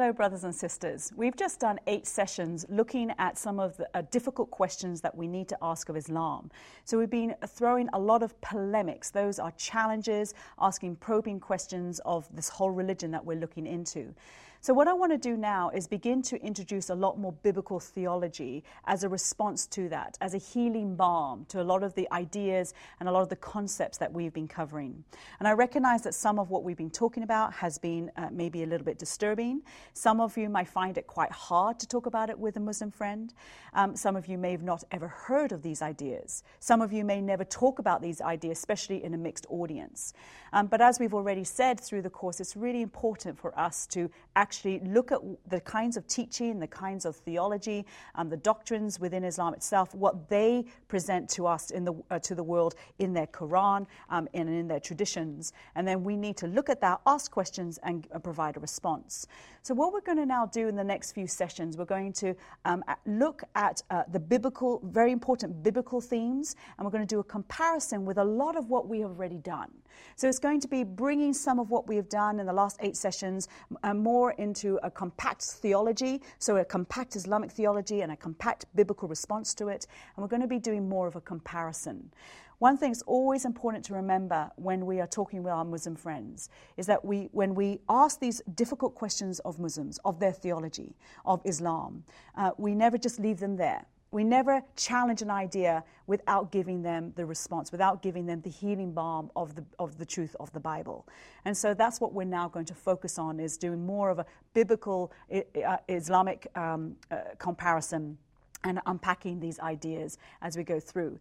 Hello, brothers and sisters. We've just done eight sessions looking at some of the uh, difficult questions that we need to ask of Islam. So we've been throwing a lot of polemics. Those are challenges, asking probing questions of this whole religion that we're looking into. So, what I want to do now is begin to introduce a lot more biblical theology as a response to that, as a healing balm to a lot of the ideas and a lot of the concepts that we've been covering. And I recognize that some of what we've been talking about has been uh, maybe a little bit disturbing. Some of you might find it quite hard to talk about it with a Muslim friend. Um, some of you may have not ever heard of these ideas. Some of you may never talk about these ideas, especially in a mixed audience. Um, but as we've already said through the course, it's really important for us to actually look at the kinds of teaching, the kinds of theology, um, the doctrines within Islam itself, what they present to us in the, uh, to the world in their Quran um, and in their traditions. And then we need to look at that, ask questions, and uh, provide a response. So, what we're going to now do in the next few sessions, we're going to um, look at uh, the biblical, very important biblical themes, and we're going to do a comparison with a lot of what we have already done. So, it's going to be bringing some of what we have done in the last eight sessions uh, more into a compact theology, so a compact Islamic theology and a compact biblical response to it, and we're going to be doing more of a comparison. One thing that's always important to remember when we are talking with our Muslim friends is that we, when we ask these difficult questions of Muslims, of their theology, of Islam, uh, we never just leave them there. We never challenge an idea without giving them the response, without giving them the healing balm of the, of the truth of the Bible. And so that's what we're now going to focus on is doing more of a biblical uh, Islamic um, uh, comparison and unpacking these ideas as we go through.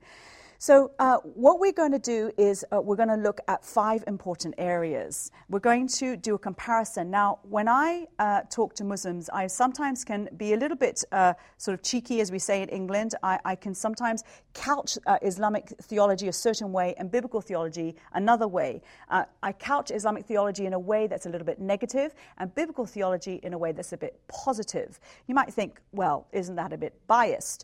So, uh, what we're going to do is uh, we're going to look at five important areas. We're going to do a comparison. Now, when I uh, talk to Muslims, I sometimes can be a little bit uh, sort of cheeky, as we say in England. I, I can sometimes couch uh, Islamic theology a certain way and biblical theology another way. Uh, I couch Islamic theology in a way that's a little bit negative and biblical theology in a way that's a bit positive. You might think, well, isn't that a bit biased?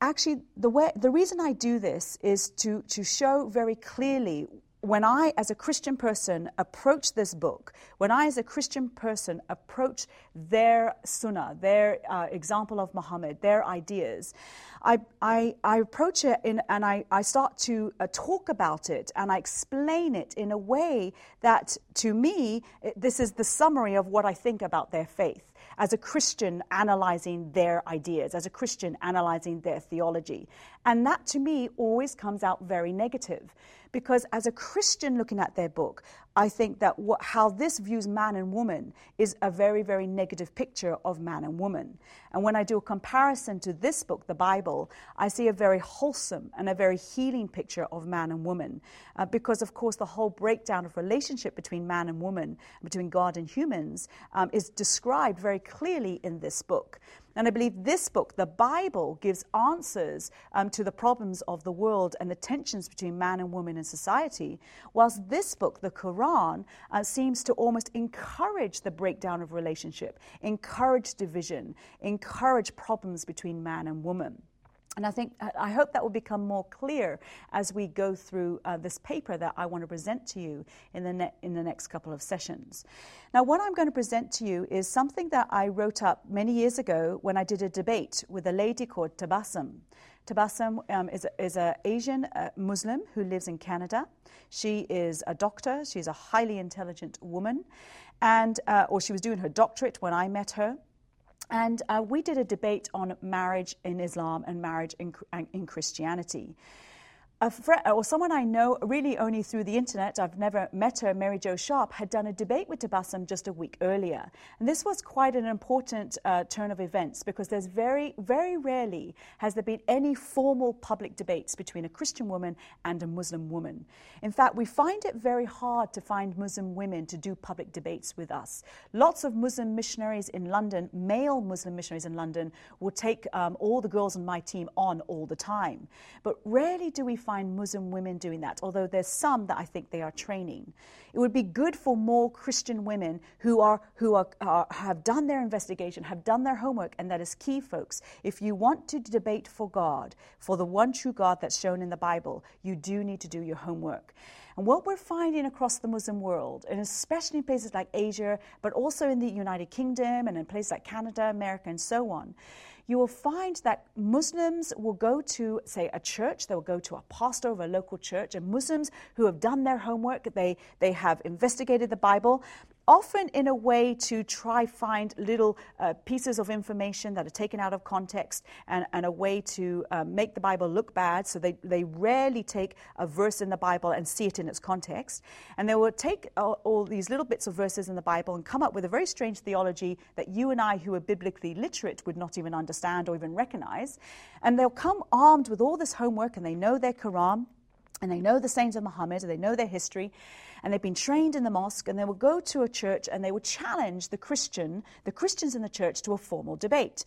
Actually, the, way, the reason I do this is to, to show very clearly when I, as a Christian person, approach this book, when I, as a Christian person, approach their sunnah, their uh, example of Muhammad, their ideas, I, I, I approach it in, and I, I start to uh, talk about it and I explain it in a way that, to me, it, this is the summary of what I think about their faith as a Christian analyzing their ideas, as a Christian analyzing their theology. And that to me always comes out very negative because as a Christian looking at their book, I think that what, how this views man and woman is a very, very negative picture of man and woman. And when I do a comparison to this book, the Bible, I see a very wholesome and a very healing picture of man and woman. Uh, because, of course, the whole breakdown of relationship between man and woman, between God and humans, um, is described very clearly in this book. And I believe this book, the Bible, gives answers um, to the problems of the world and the tensions between man and woman in society, whilst this book, the Quran, uh, seems to almost encourage the breakdown of relationship, encourage division, encourage problems between man and woman. And I think, I hope that will become more clear as we go through uh, this paper that I want to present to you in the, ne- in the next couple of sessions. Now, what I'm going to present to you is something that I wrote up many years ago when I did a debate with a lady called Tabassum. Tabassum um, is an Asian uh, Muslim who lives in Canada. She is a doctor, she's a highly intelligent woman, and, uh, or she was doing her doctorate when I met her. And uh, we did a debate on marriage in Islam and marriage in, in Christianity a friend or someone I know really only through the internet, I've never met her, Mary Jo Sharp, had done a debate with Tabassum just a week earlier. And this was quite an important uh, turn of events because there's very, very rarely has there been any formal public debates between a Christian woman and a Muslim woman. In fact, we find it very hard to find Muslim women to do public debates with us. Lots of Muslim missionaries in London, male Muslim missionaries in London, will take um, all the girls on my team on all the time. But rarely do we find Muslim women doing that, although there's some that I think they are training. It would be good for more Christian women who, are, who are, are, have done their investigation, have done their homework, and that is key, folks. If you want to debate for God, for the one true God that's shown in the Bible, you do need to do your homework. And what we're finding across the Muslim world, and especially in places like Asia, but also in the United Kingdom and in places like Canada, America, and so on, you will find that Muslims will go to, say, a church, they will go to a pastor of a local church, and Muslims who have done their homework, they, they have investigated the Bible, often in a way to try find little uh, pieces of information that are taken out of context and, and a way to uh, make the Bible look bad. So they, they rarely take a verse in the Bible and see it in its context. And they will take all, all these little bits of verses in the Bible and come up with a very strange theology that you and I, who are biblically literate, would not even understand or even recognize. And they'll come armed with all this homework and they know their Quran and they know the saints of Muhammad, and they know their history, and they've been trained in the mosque, and they will go to a church and they will challenge the Christian, the Christians in the church, to a formal debate.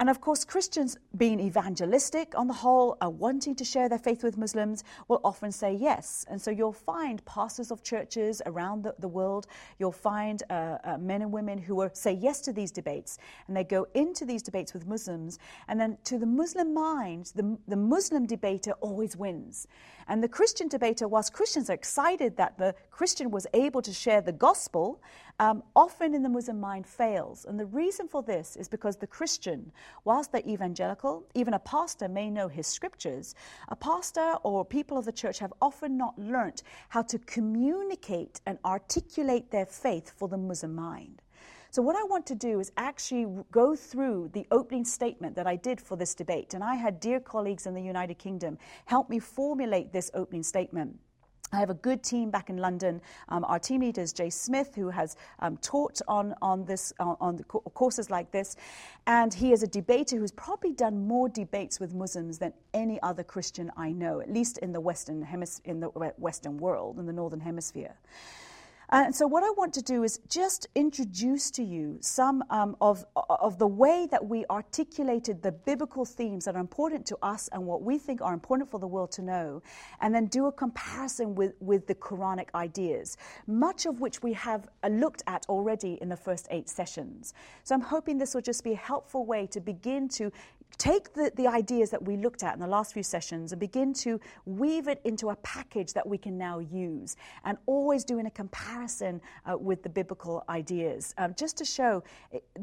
And of course, Christians, being evangelistic on the whole, are wanting to share their faith with Muslims, will often say yes. And so you'll find pastors of churches around the, the world, you'll find uh, uh, men and women who will say yes to these debates, and they go into these debates with Muslims. And then to the Muslim mind, the, the Muslim debater always wins. And the Christian debater, whilst Christians are excited that the Christian was able to share the gospel, um, often in the Muslim mind fails. And the reason for this is because the Christian, whilst they're evangelical, even a pastor may know his scriptures, a pastor or people of the church have often not learnt how to communicate and articulate their faith for the Muslim mind. So, what I want to do is actually go through the opening statement that I did for this debate. And I had dear colleagues in the United Kingdom help me formulate this opening statement. I have a good team back in London. Um, our team leader is Jay Smith, who has um, taught on, on, this, on, on co- courses like this. And he is a debater who's probably done more debates with Muslims than any other Christian I know, at least in the Western, hemis- in the Western world, in the Northern Hemisphere. And so, what I want to do is just introduce to you some um, of, of the way that we articulated the biblical themes that are important to us and what we think are important for the world to know, and then do a comparison with, with the Quranic ideas, much of which we have uh, looked at already in the first eight sessions. So, I'm hoping this will just be a helpful way to begin to take the, the ideas that we looked at in the last few sessions and begin to weave it into a package that we can now use and always doing a comparison uh, with the biblical ideas um, just to show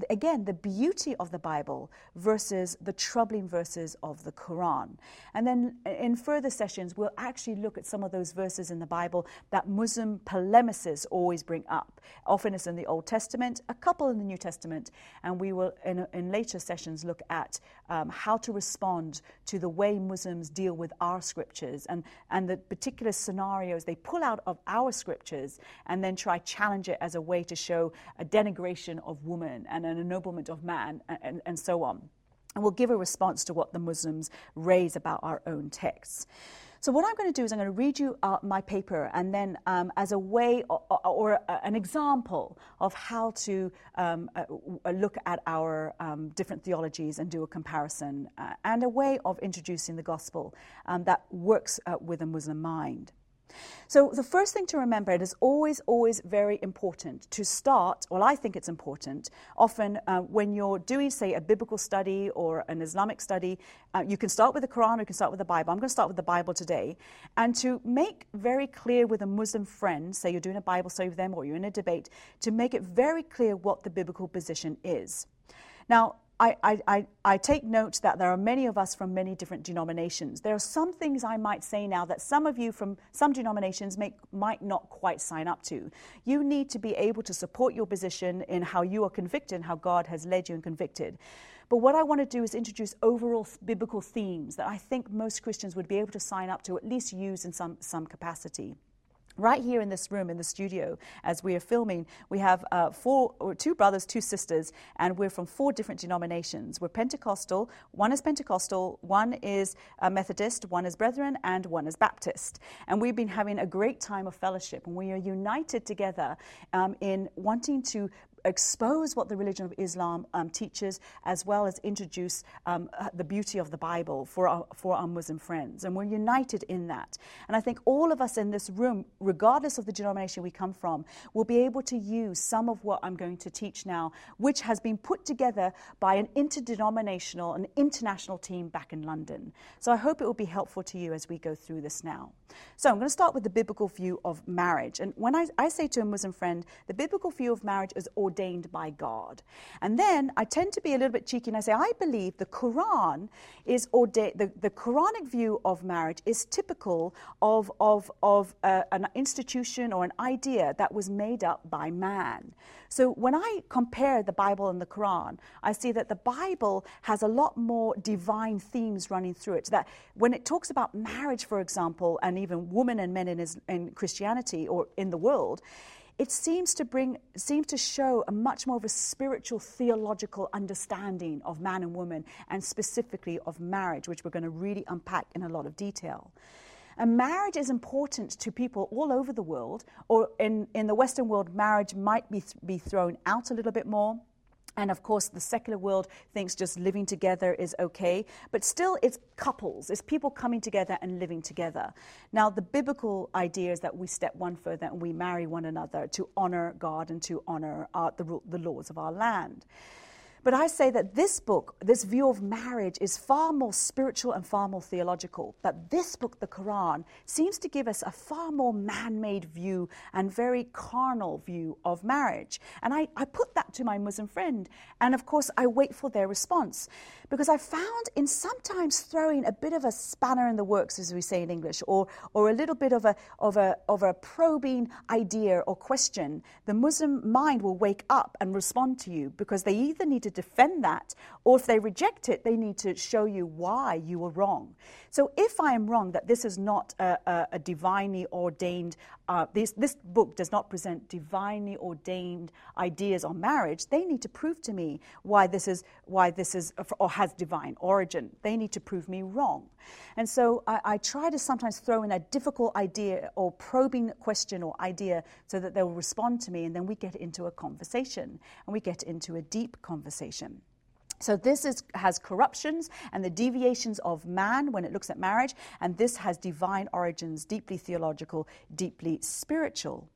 again the beauty of the bible versus the troubling verses of the quran. And then in further sessions we'll actually look at some of those verses in the bible that muslim polemicists always bring up. Often it's in the old testament a couple in the new testament and we will in, in later sessions look at um, how to respond to the way Muslims deal with our scriptures and, and the particular scenarios they pull out of our scriptures and then try challenge it as a way to show a denigration of woman and an ennoblement of man and, and, and so on. And we'll give a response to what the Muslims raise about our own texts. So, what I'm going to do is I'm going to read you uh, my paper, and then um, as a way or, or, or, an example of how to um, uh, look at our um, different theologies and do a comparison, uh, and a way of introducing the gospel um, that works uh, with a Muslim mind. So, the first thing to remember, it is always, always very important to start, well, I think it's important, often uh, when you're doing, say, a biblical study or an Islamic study, uh, you can start with the Quran or you can start with the Bible. I'm going to start with the Bible today. And to make very clear with a Muslim friend, say you're doing a Bible study with them or you're in a debate, to make it very clear what the biblical position is. Now, I, I, I, take note that there are many of us from many different denominations. There are some things I might say now that some of you from some denominations may, might not quite sign up to. You need to be able to support your position in how you are convicted and how God has led you and convicted. But what I want to do is introduce overall biblical themes that I think most Christians would be able to sign up to, at least use in some, some capacity. Right here in this room, in the studio, as we are filming, we have uh, four, two brothers, two sisters, and we're from four different denominations. We're Pentecostal. One is Pentecostal, one is uh, Methodist, one is Brethren, and one is Baptist. And we've been having a great time of fellowship, and we are united together um, in wanting to expose what the religion of Islam um, teaches, as well as introduce um, the beauty of the Bible for our, for our Muslim friends. And we're united in that. And I think all of us in this room, regardless of the denomination we come from, will be able to use some of what I'm going to teach now, which has been put together by an interdenominational and international team back in London. So I hope it will be helpful to you as we go through this now. So I'm going to start with the biblical view of marriage. And when I, I say to a Muslim friend, the biblical view of marriage is ordained by God. And then I tend to be a little bit cheeky and I say, I believe the Quran is ordained, the, the Quranic view of marriage is typical of, of, of uh, an institution or an idea that was made up by man. So when I compare the Bible and the Quran, I see that the Bible has a lot more divine themes running through it. That when it talks about marriage, for example, and even women and men in, in Christianity or in the world, it seems to bring seems to show a much more of a spiritual theological understanding of man and woman and specifically of marriage which we're going to really unpack in a lot of detail and marriage is important to people all over the world, or in, in the Western world, marriage might be, th- be thrown out a little bit more. And of course, the secular world thinks just living together is okay, but still it's couples, it's people coming together and living together. Now, the biblical idea is that we step one further and we marry one another to honor God and to honor our, the, the laws of our land. But I say that this book, this view of marriage, is far more spiritual and far more theological. But this book, the Quran, seems to give us a far more man made view and very carnal view of marriage. And I, I put that to my Muslim friend. And of course, I wait for their response. Because I found in sometimes throwing a bit of a spanner in the works, as we say in English, or, or a little bit of a, of, a, of a probing idea or question, the Muslim mind will wake up and respond to you because they either need to defend that, or if they reject it, they need to show you why you were wrong. So if I am wrong that this is not a, a, a divinely ordained, uh, this, this book does not present divinely ordained ideas on marriage, they need to prove to me why this is, why this is, or has divine origin. They need to prove me wrong. And so I, I try to sometimes throw in a difficult idea or probing question or idea so that they'll respond to me, and then we get into a conversation and we get into a deep conversation. So this is, has corruptions and the deviations of man when it looks at marriage, and this has divine origins, deeply theological, deeply spiritual.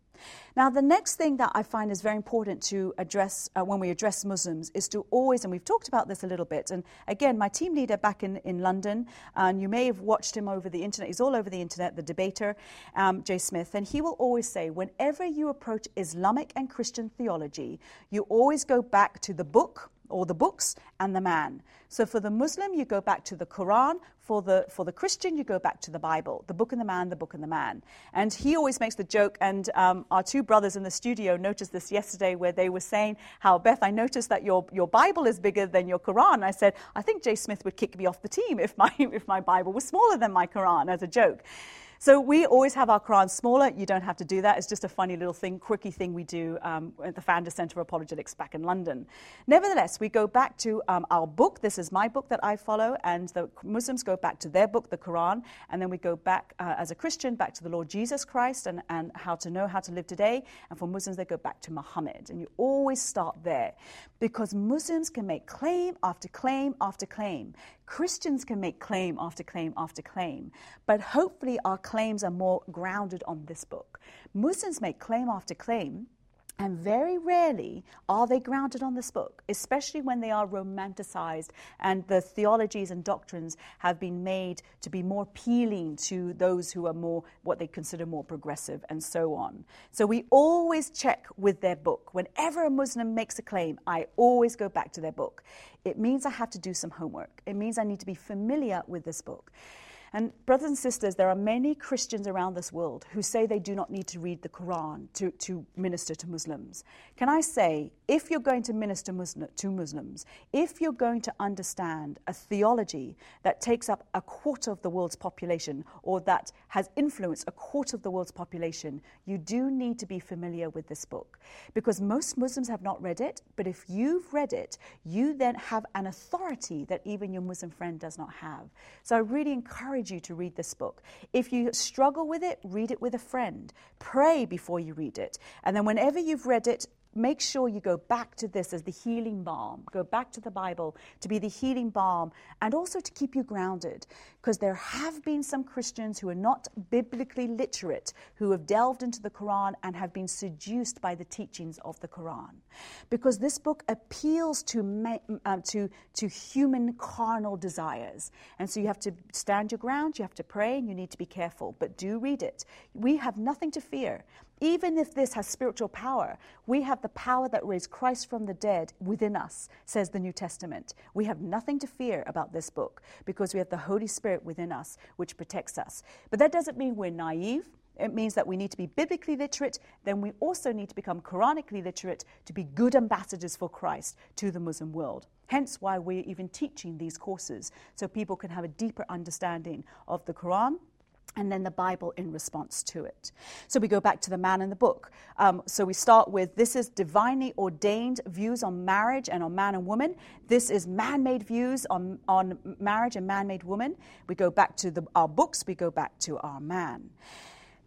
Now, the next thing that I find is very important to address uh, when we address Muslims is to always, and we've talked about this a little bit, and again, my team leader back in, in London, and you may have watched him over the internet, he's all over the internet, the debater, um, Jay Smith, and he will always say, whenever you approach Islamic and Christian theology, you always go back to the book, or the books and the man. So for the Muslim, you go back to the Quran. For the, for the Christian, you go back to the Bible, the book and the man, the book and the man. And he always makes the joke, and um, our two brothers in the studio noticed this yesterday where they were saying how, Beth, I noticed that your, your Bible is bigger than your Quran. I said, I think Jay Smith would kick me off the team if my, if my Bible was smaller than my Quran, as a joke. So we always have our Quran smaller. You don't have to do that. It's just a funny little thing, quirky thing we do um, at the Pfander Center of Apologetics back in London. Nevertheless, we go back to um, our book. This is my book that I follow, and the Muslims go back to their book, the Quran, and then we go back uh, as a Christian back to the Lord Jesus Christ and, and how to know how to live today. And for Muslims, they go back to Muhammad. And you always start there because Muslims can make claim after claim after claim. Christians can make claim after claim after claim, but hopefully our claims are more grounded on this book. Muslims make claim after claim and very rarely are they grounded on this book, especially when they are romanticized and the theologies and doctrines have been made to be more appealing to those who are more what they consider more progressive and so on. So we always check with their book. Whenever a Muslim makes a claim, I always go back to their book. It means I have to do some homework. It means I need to be familiar with this book. And, brothers and sisters, there are many Christians around this world who say they do not need to read the Quran to, to minister to Muslims. Can I say, if you're going to minister Muslim, to Muslims, if you're going to understand a theology that takes up a quarter of the world's population or that has influenced a quarter of the world's population, you do need to be familiar with this book. Because most Muslims have not read it, but if you've read it, you then have an authority that even your Muslim friend does not have. So I really encourage encourage you to read this book. If you struggle with it, read it with a friend. Pray before you read it. And then, whenever you've read it, make sure you go back to this as the healing balm. Go back to the Bible to be the healing balm and also to keep you grounded. Because there have been some Christians who are not biblically literate who have delved into the Quran and have been seduced by the teachings of the Quran. Because this book appeals to, um, to, to human carnal desires. And so you have to stand your ground, you have to pray, and you need to be careful. But do read it. We have nothing to fear. Even if this has spiritual power, we have the power that raised Christ from the dead within us, says the New Testament. We have nothing to fear about this book because we have the Holy Spirit within us, which protects us. But that doesn't mean we're naive. It means that we need to be biblically literate. Then we also need to become Quranically literate to be good ambassadors for Christ to the Muslim world. Hence why we're even teaching these courses so people can have a deeper understanding of the Quran and then the Bible in response to it. So we go back to the man in the book. Um, so we start with this is divinely ordained views on marriage and on man and woman. This is man made views on, on marriage and man made woman. We go back to the, our books, we go back to our man.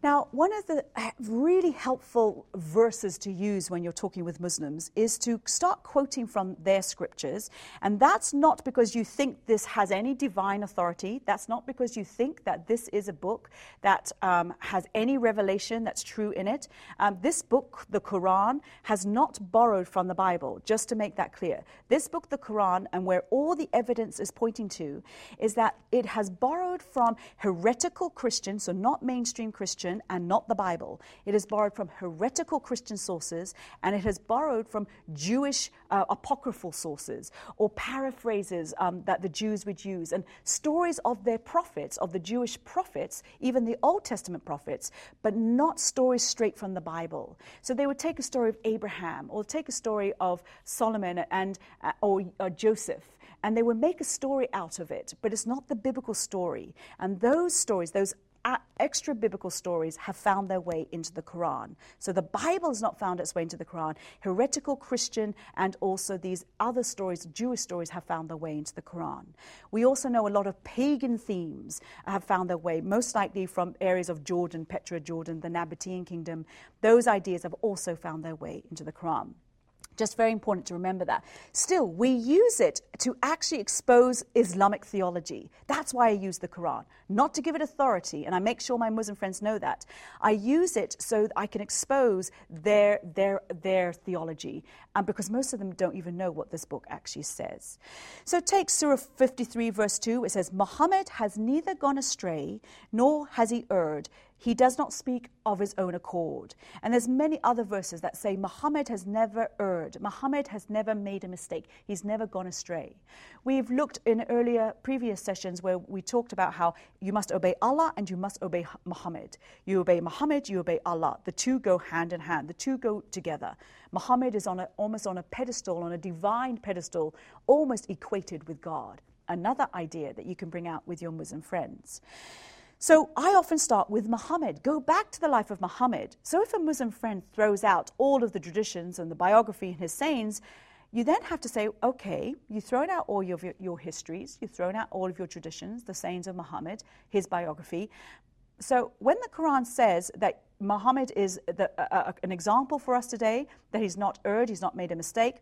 Now, one of the really helpful verses to use when you're talking with Muslims is to start quoting from their scriptures. And that's not because you think this has any divine authority. That's not because you think that this is a book that um, has any revelation that's true in it. Um, this book, the Quran, has not borrowed from the Bible, just to make that clear. This book, the Quran, and where all the evidence is pointing to, is that it has borrowed from heretical Christians, so not mainstream Christians and not the Bible. It is borrowed from heretical Christian sources and it has borrowed from Jewish uh, apocryphal sources or paraphrases um, that the Jews would use and stories of their prophets, of the Jewish prophets, even the Old Testament prophets, but not stories straight from the Bible. So they would take a story of Abraham or take a story of Solomon and, uh, or uh, Joseph and they would make a story out of it, but it's not the biblical story. And those stories, those extra biblical stories have found their way into the Quran. So the Bible has not found its way into the Quran. Heretical Christian and also these other stories, Jewish stories, have found their way into the Quran. We also know a lot of pagan themes have found their way, most likely from areas of Jordan, Petra Jordan, the Nabatean kingdom. Those ideas have also found their way into the Quran. Just very important to remember that. Still, we use it to actually expose Islamic theology. That's why I use the Quran, not to give it authority, and I make sure my Muslim friends know that. I use it so I can expose their, their, their theology, and because most of them don't even know what this book actually says. So take Surah 53, verse 2. It says, Muhammad has neither gone astray nor has he erred he does not speak of his own accord. And there's many other verses that say Muhammad has never erred. Muhammad has never made a mistake. He's never gone astray. We've looked in earlier previous sessions where we talked about how you must obey Allah and you must obey Muhammad. You obey Muhammad, you obey Allah. The two go hand in hand. The two go together. Muhammad is on a, almost on a pedestal, on a divine pedestal, almost equated with God. Another idea that you can bring out with your Muslim friends. So I often start with Muhammad. Go back to the life of Muhammad. So if a Muslim friend throws out all of the traditions and the biography and his sayings, you then have to say, okay, you've thrown out all your, your histories, you've thrown out all of your traditions, the sayings of Muhammad, his biography. So when the Quran says that Muhammad is the, uh, an example for us today, that he's not erred, he's not made a mistake,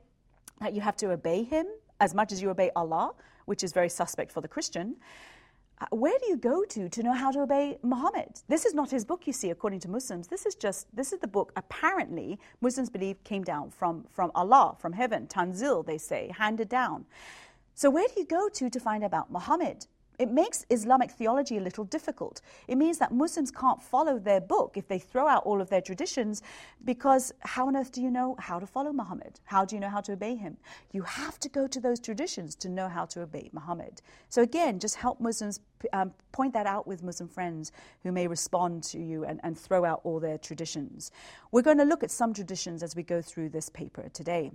that you have to obey him as much as you obey Allah, which is very suspect for the Christian, uh, Uh, where do you go to to know how to obey Muhammad? This is not his book, you see, according to Muslims. This is just, this is the book apparently Muslims believe came down from, from Allah, from heaven, Tanzil, they say, handed down. So where do you go to to find about Muhammad? It makes Islamic theology a little difficult. It means that Muslims can't follow their book if they throw out all of their traditions, because how on earth do you know how to follow Muhammad? How do you know how to obey him? You have to go to those traditions to know how to obey Muhammad. So, again, just help Muslims um, point that out with Muslim friends who may respond to you and, and throw out all their traditions. We're going to look at some traditions as we go through this paper today.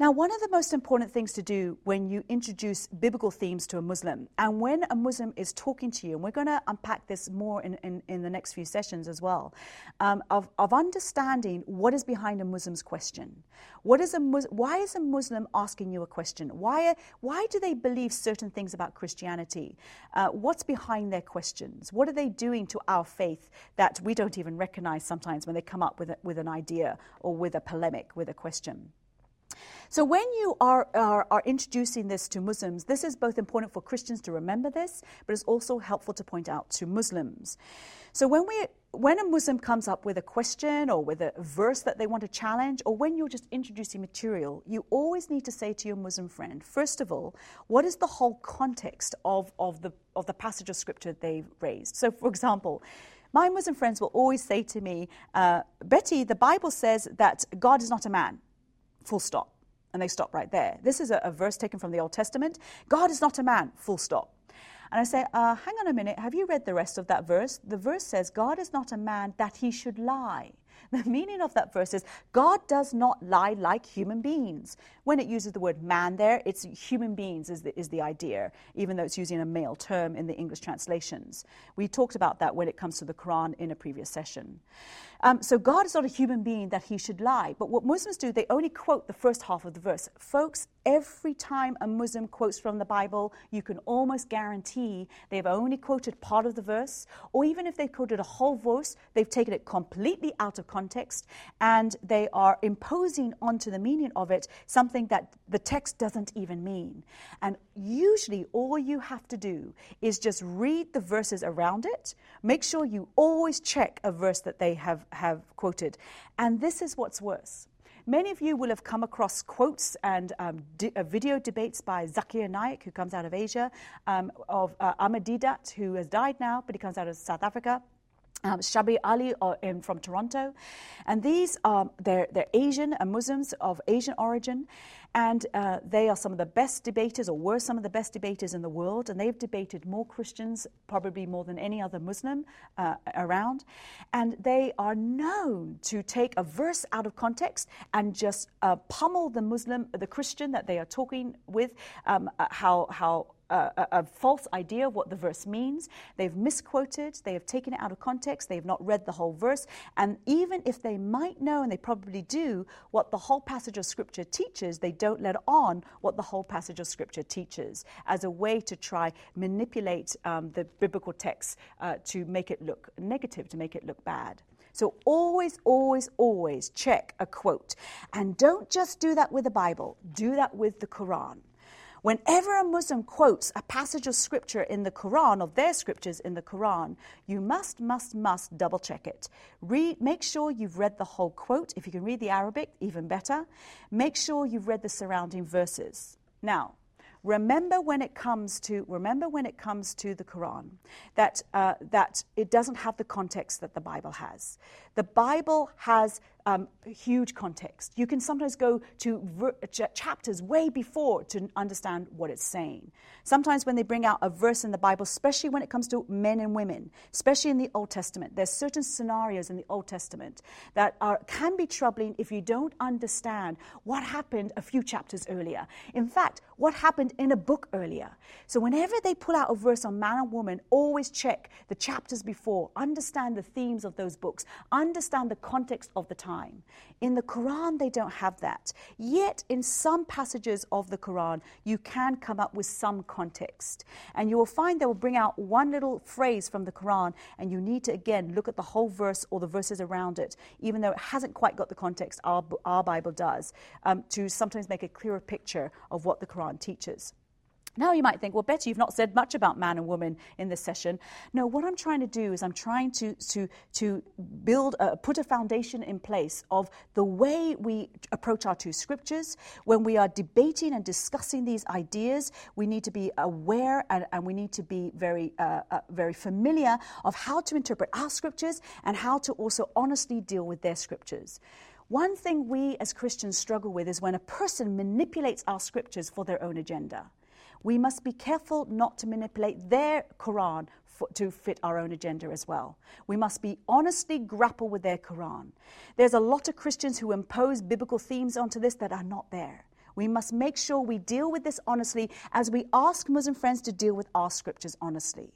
Now, one of the most important things to do when you introduce biblical themes to a Muslim, and when a Muslim is talking to you, and we're going to unpack this more in, in, in, the next few sessions as well, um, of, of understanding what is behind a Muslim's question. What is a Mus- why is a Muslim asking you a question? Why, why do they believe certain things about Christianity? Uh, what's behind their questions? What are they doing to our faith that we don't even recognize sometimes when they come up with, a, with an idea or with a polemic, with a question? So, when you are, are, are, introducing this to Muslims, this is both important for Christians to remember this, but it's also helpful to point out to Muslims. So, when, we, when a Muslim comes up with a question or with a verse that they want to challenge, or when you're just introducing material, you always need to say to your Muslim friend, first of all, what is the whole context of, of, the, of the passage of scripture they've raised? So, for example, my Muslim friends will always say to me, uh, Betty, the Bible says that God is not a man, full stop and they stop right there. This is a, a, verse taken from the Old Testament. God is not a man, full stop. And I say, uh, hang on a minute, have you read the rest of that verse? The verse says, God is not a man that he should lie. The meaning of that verse is God does not lie like human beings. When it uses the word man there, it's human beings is the, is the idea, even though it's using a male term in the English translations. We talked about that when it comes to the Quran in a previous session. Um, so God is not a human being that he should lie. But what Muslims do, they only quote the first half of the verse. Folks, every time a Muslim quotes from the Bible, you can almost guarantee they've only quoted part of the verse, or even if they've quoted a whole verse, they've taken it completely out of context and they are imposing onto the meaning of it something that the text doesn't even mean. And usually, all you have to do is just read the verses around it, make sure you always check a verse that they have have quoted. And this is what's worse. Many of you will have come across quotes and um, uh, video debates by Zakir Naik, who comes out of Asia, um, of uh, Ahmed Deedat, who has died now, but he comes out of South Africa. Um, Shabir Ally uh, in, from Toronto. And these, um, they're, they're Asian and Muslims of Asian origin. And uh, they are some of the best debaters, or were some of the best debaters in the world. And they've debated more Christians, probably more than any other Muslim uh, around. And they are known to take a verse out of context and just uh, pummel the Muslim, the Christian that they are talking with, um, uh, how, a, a, false idea of what the verse means. They've misquoted, they have taken it out of context, they have not read the whole verse. And even if they might know, and they probably do, what the whole passage of Scripture teaches, they don't let on what the whole passage of Scripture teaches as a way to try manipulate um, the biblical text uh, to make it look negative, to make it look bad. So always, always, always check a quote. And don't just do that with the Bible, do that with the Quran. Whenever a Muslim quotes a passage of scripture in the Quran, or their scriptures in the Quran, you must, must, must double check it. Read, make sure you've read the whole quote. If you can read the Arabic, even better. Make sure you've read the surrounding verses. Now, remember when it comes to remember when it comes to the Quran that uh, that it doesn't have the context that the Bible has. The Bible has um, huge context. You can sometimes go to ver- ch- chapters way before to understand what it's saying. Sometimes when they bring out a verse in the Bible, especially when it comes to men and women, especially in the Old Testament, there's certain scenarios in the Old Testament that are, can be troubling if you don't understand what happened a few chapters earlier. In fact, what happened in a book earlier. So whenever they pull out a verse on man and woman, always check the chapters before, understand the themes of those books, understand the context of the time. In the Quran, they don't have that. Yet, in some passages of the Quran, you can come up with some context. And you will find they will bring out one little phrase from the Quran, and you need to, again, look at the whole verse or the verses around it, even though it hasn't quite got the context our, our Bible does, um, to sometimes make a clearer picture of what the Quran teaches. Now you might think, well, Betty, you've not said much about man and woman in this session. No, what I'm trying to do is I'm trying to, to, to build, a, put a foundation in place of the way we approach our two scriptures. When we are debating and discussing these ideas, we need to be aware and, and we need to be very, uh, uh, very familiar of how to interpret our scriptures and how to also honestly deal with their scriptures. One thing we as Christians struggle with is when a person manipulates our scriptures for their own agenda we must be careful not to manipulate their Quran for, to fit our own agenda as well. We must be honestly grapple with their Quran. There's a lot of Christians who impose biblical themes onto this that are not there. We must make sure we deal with this honestly as we ask Muslim friends to deal with our scriptures honestly.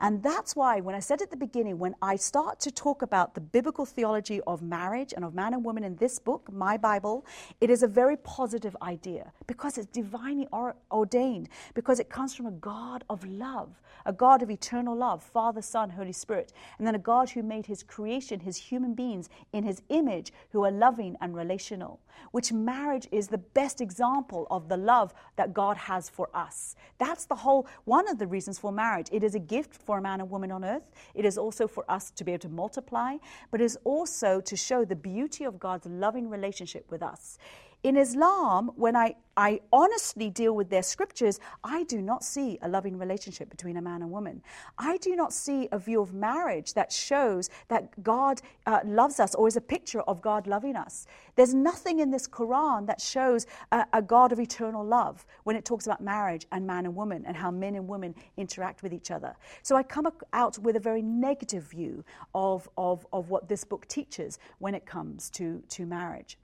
And that's why, when I said at the beginning, when I start to talk about the biblical theology of marriage and of man and woman in this book, my Bible, it is a very positive idea because it's divinely ordained, because it comes from a God of love, a God of eternal love, Father, Son, Holy Spirit, and then a God who made his creation, his human beings in his image, who are loving and relational, which marriage is the best example example of the love that God has for us. That's the whole one of the reasons for marriage. It is a gift for a man and woman on earth. It is also for us to be able to multiply, but it is also to show the beauty of God's loving relationship with us. In Islam, when I, I honestly deal with their scriptures, I do not see a loving relationship between a man and woman. I do not see a view of marriage that shows that God uh, loves us or is a picture of God loving us. There's nothing in this Quran that shows a, a God of eternal love when it talks about marriage and man and woman and how men and women interact with each other. So I come out with a very negative view of, of, of what this book teaches when it comes to, to marriage.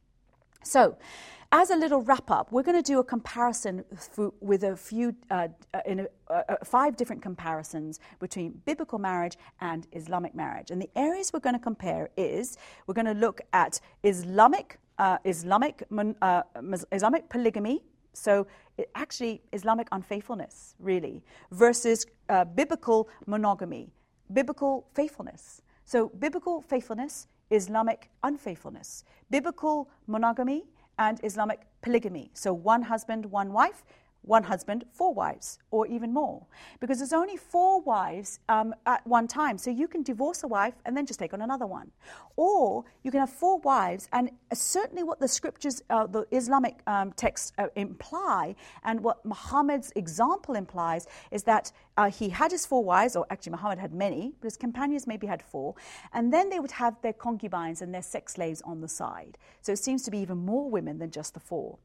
So, as a little wrap up, we're going to do a comparison with a few, uh, uh, in a, uh, uh, five different comparisons between biblical marriage and Islamic marriage. And the areas we're going to compare is we're going to look at Islamic, uh, Islamic, uh, Islamic polygamy. So, it, actually, Islamic unfaithfulness, really, versus biblical monogamy, biblical faithfulness. So, biblical faithfulness Islamic unfaithfulness, biblical monogamy, and Islamic polygamy. So one husband, one wife, one husband, four wives, or even more. Because there's only four wives um, at one time. So you can divorce a wife and then just take on another one. Or you can have four wives, and certainly what the scriptures, uh, the Islamic um, texts uh, imply, and what Muhammad's example implies, is that uh, he had his four wives, or actually Muhammad had many, but his companions maybe had four, and then they would have their concubines and their sex slaves on the side. So it seems to be even more women than just the four.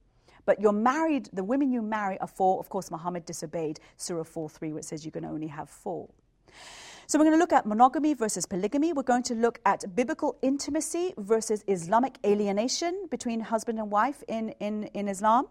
But you're married, the women you marry are four. Of course, Muhammad disobeyed Surah 4 3, which says you can only have four. So we're going to look at monogamy versus polygamy. We're going to look at biblical intimacy versus Islamic alienation between husband and wife in, in, in Islam.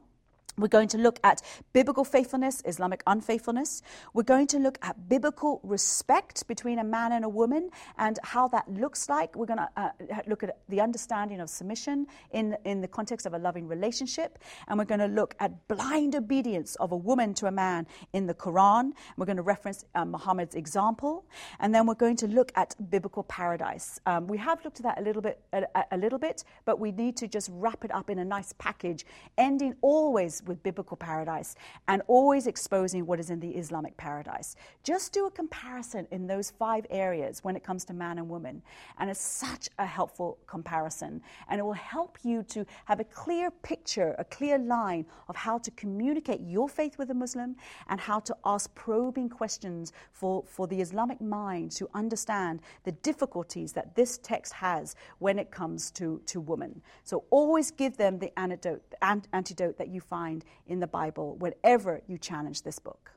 We're going to look at biblical faithfulness, Islamic unfaithfulness. We're going to look at biblical respect between a man and a woman and how that looks like. We're going to uh, look at the understanding of submission in, in the context of a loving relationship. And we're going to look at blind obedience of a woman to a man in the Quran. We're going to reference uh, Muhammad's example. And then we're going to look at biblical paradise. Um, we have looked at that a little bit, a, a little bit, but we need to just wrap it up in a nice package, ending always with biblical paradise and always exposing what is in the Islamic paradise. Just do a comparison in those five areas when it comes to man and woman. And it's such a helpful comparison. And it will help you to have a clear picture, a clear line of how to communicate your faith with a Muslim and how to ask probing questions for, for the Islamic mind to understand the difficulties that this text has when it comes to, to women. So always give them the antidote, antidote that you find in the Bible whenever you challenge this book.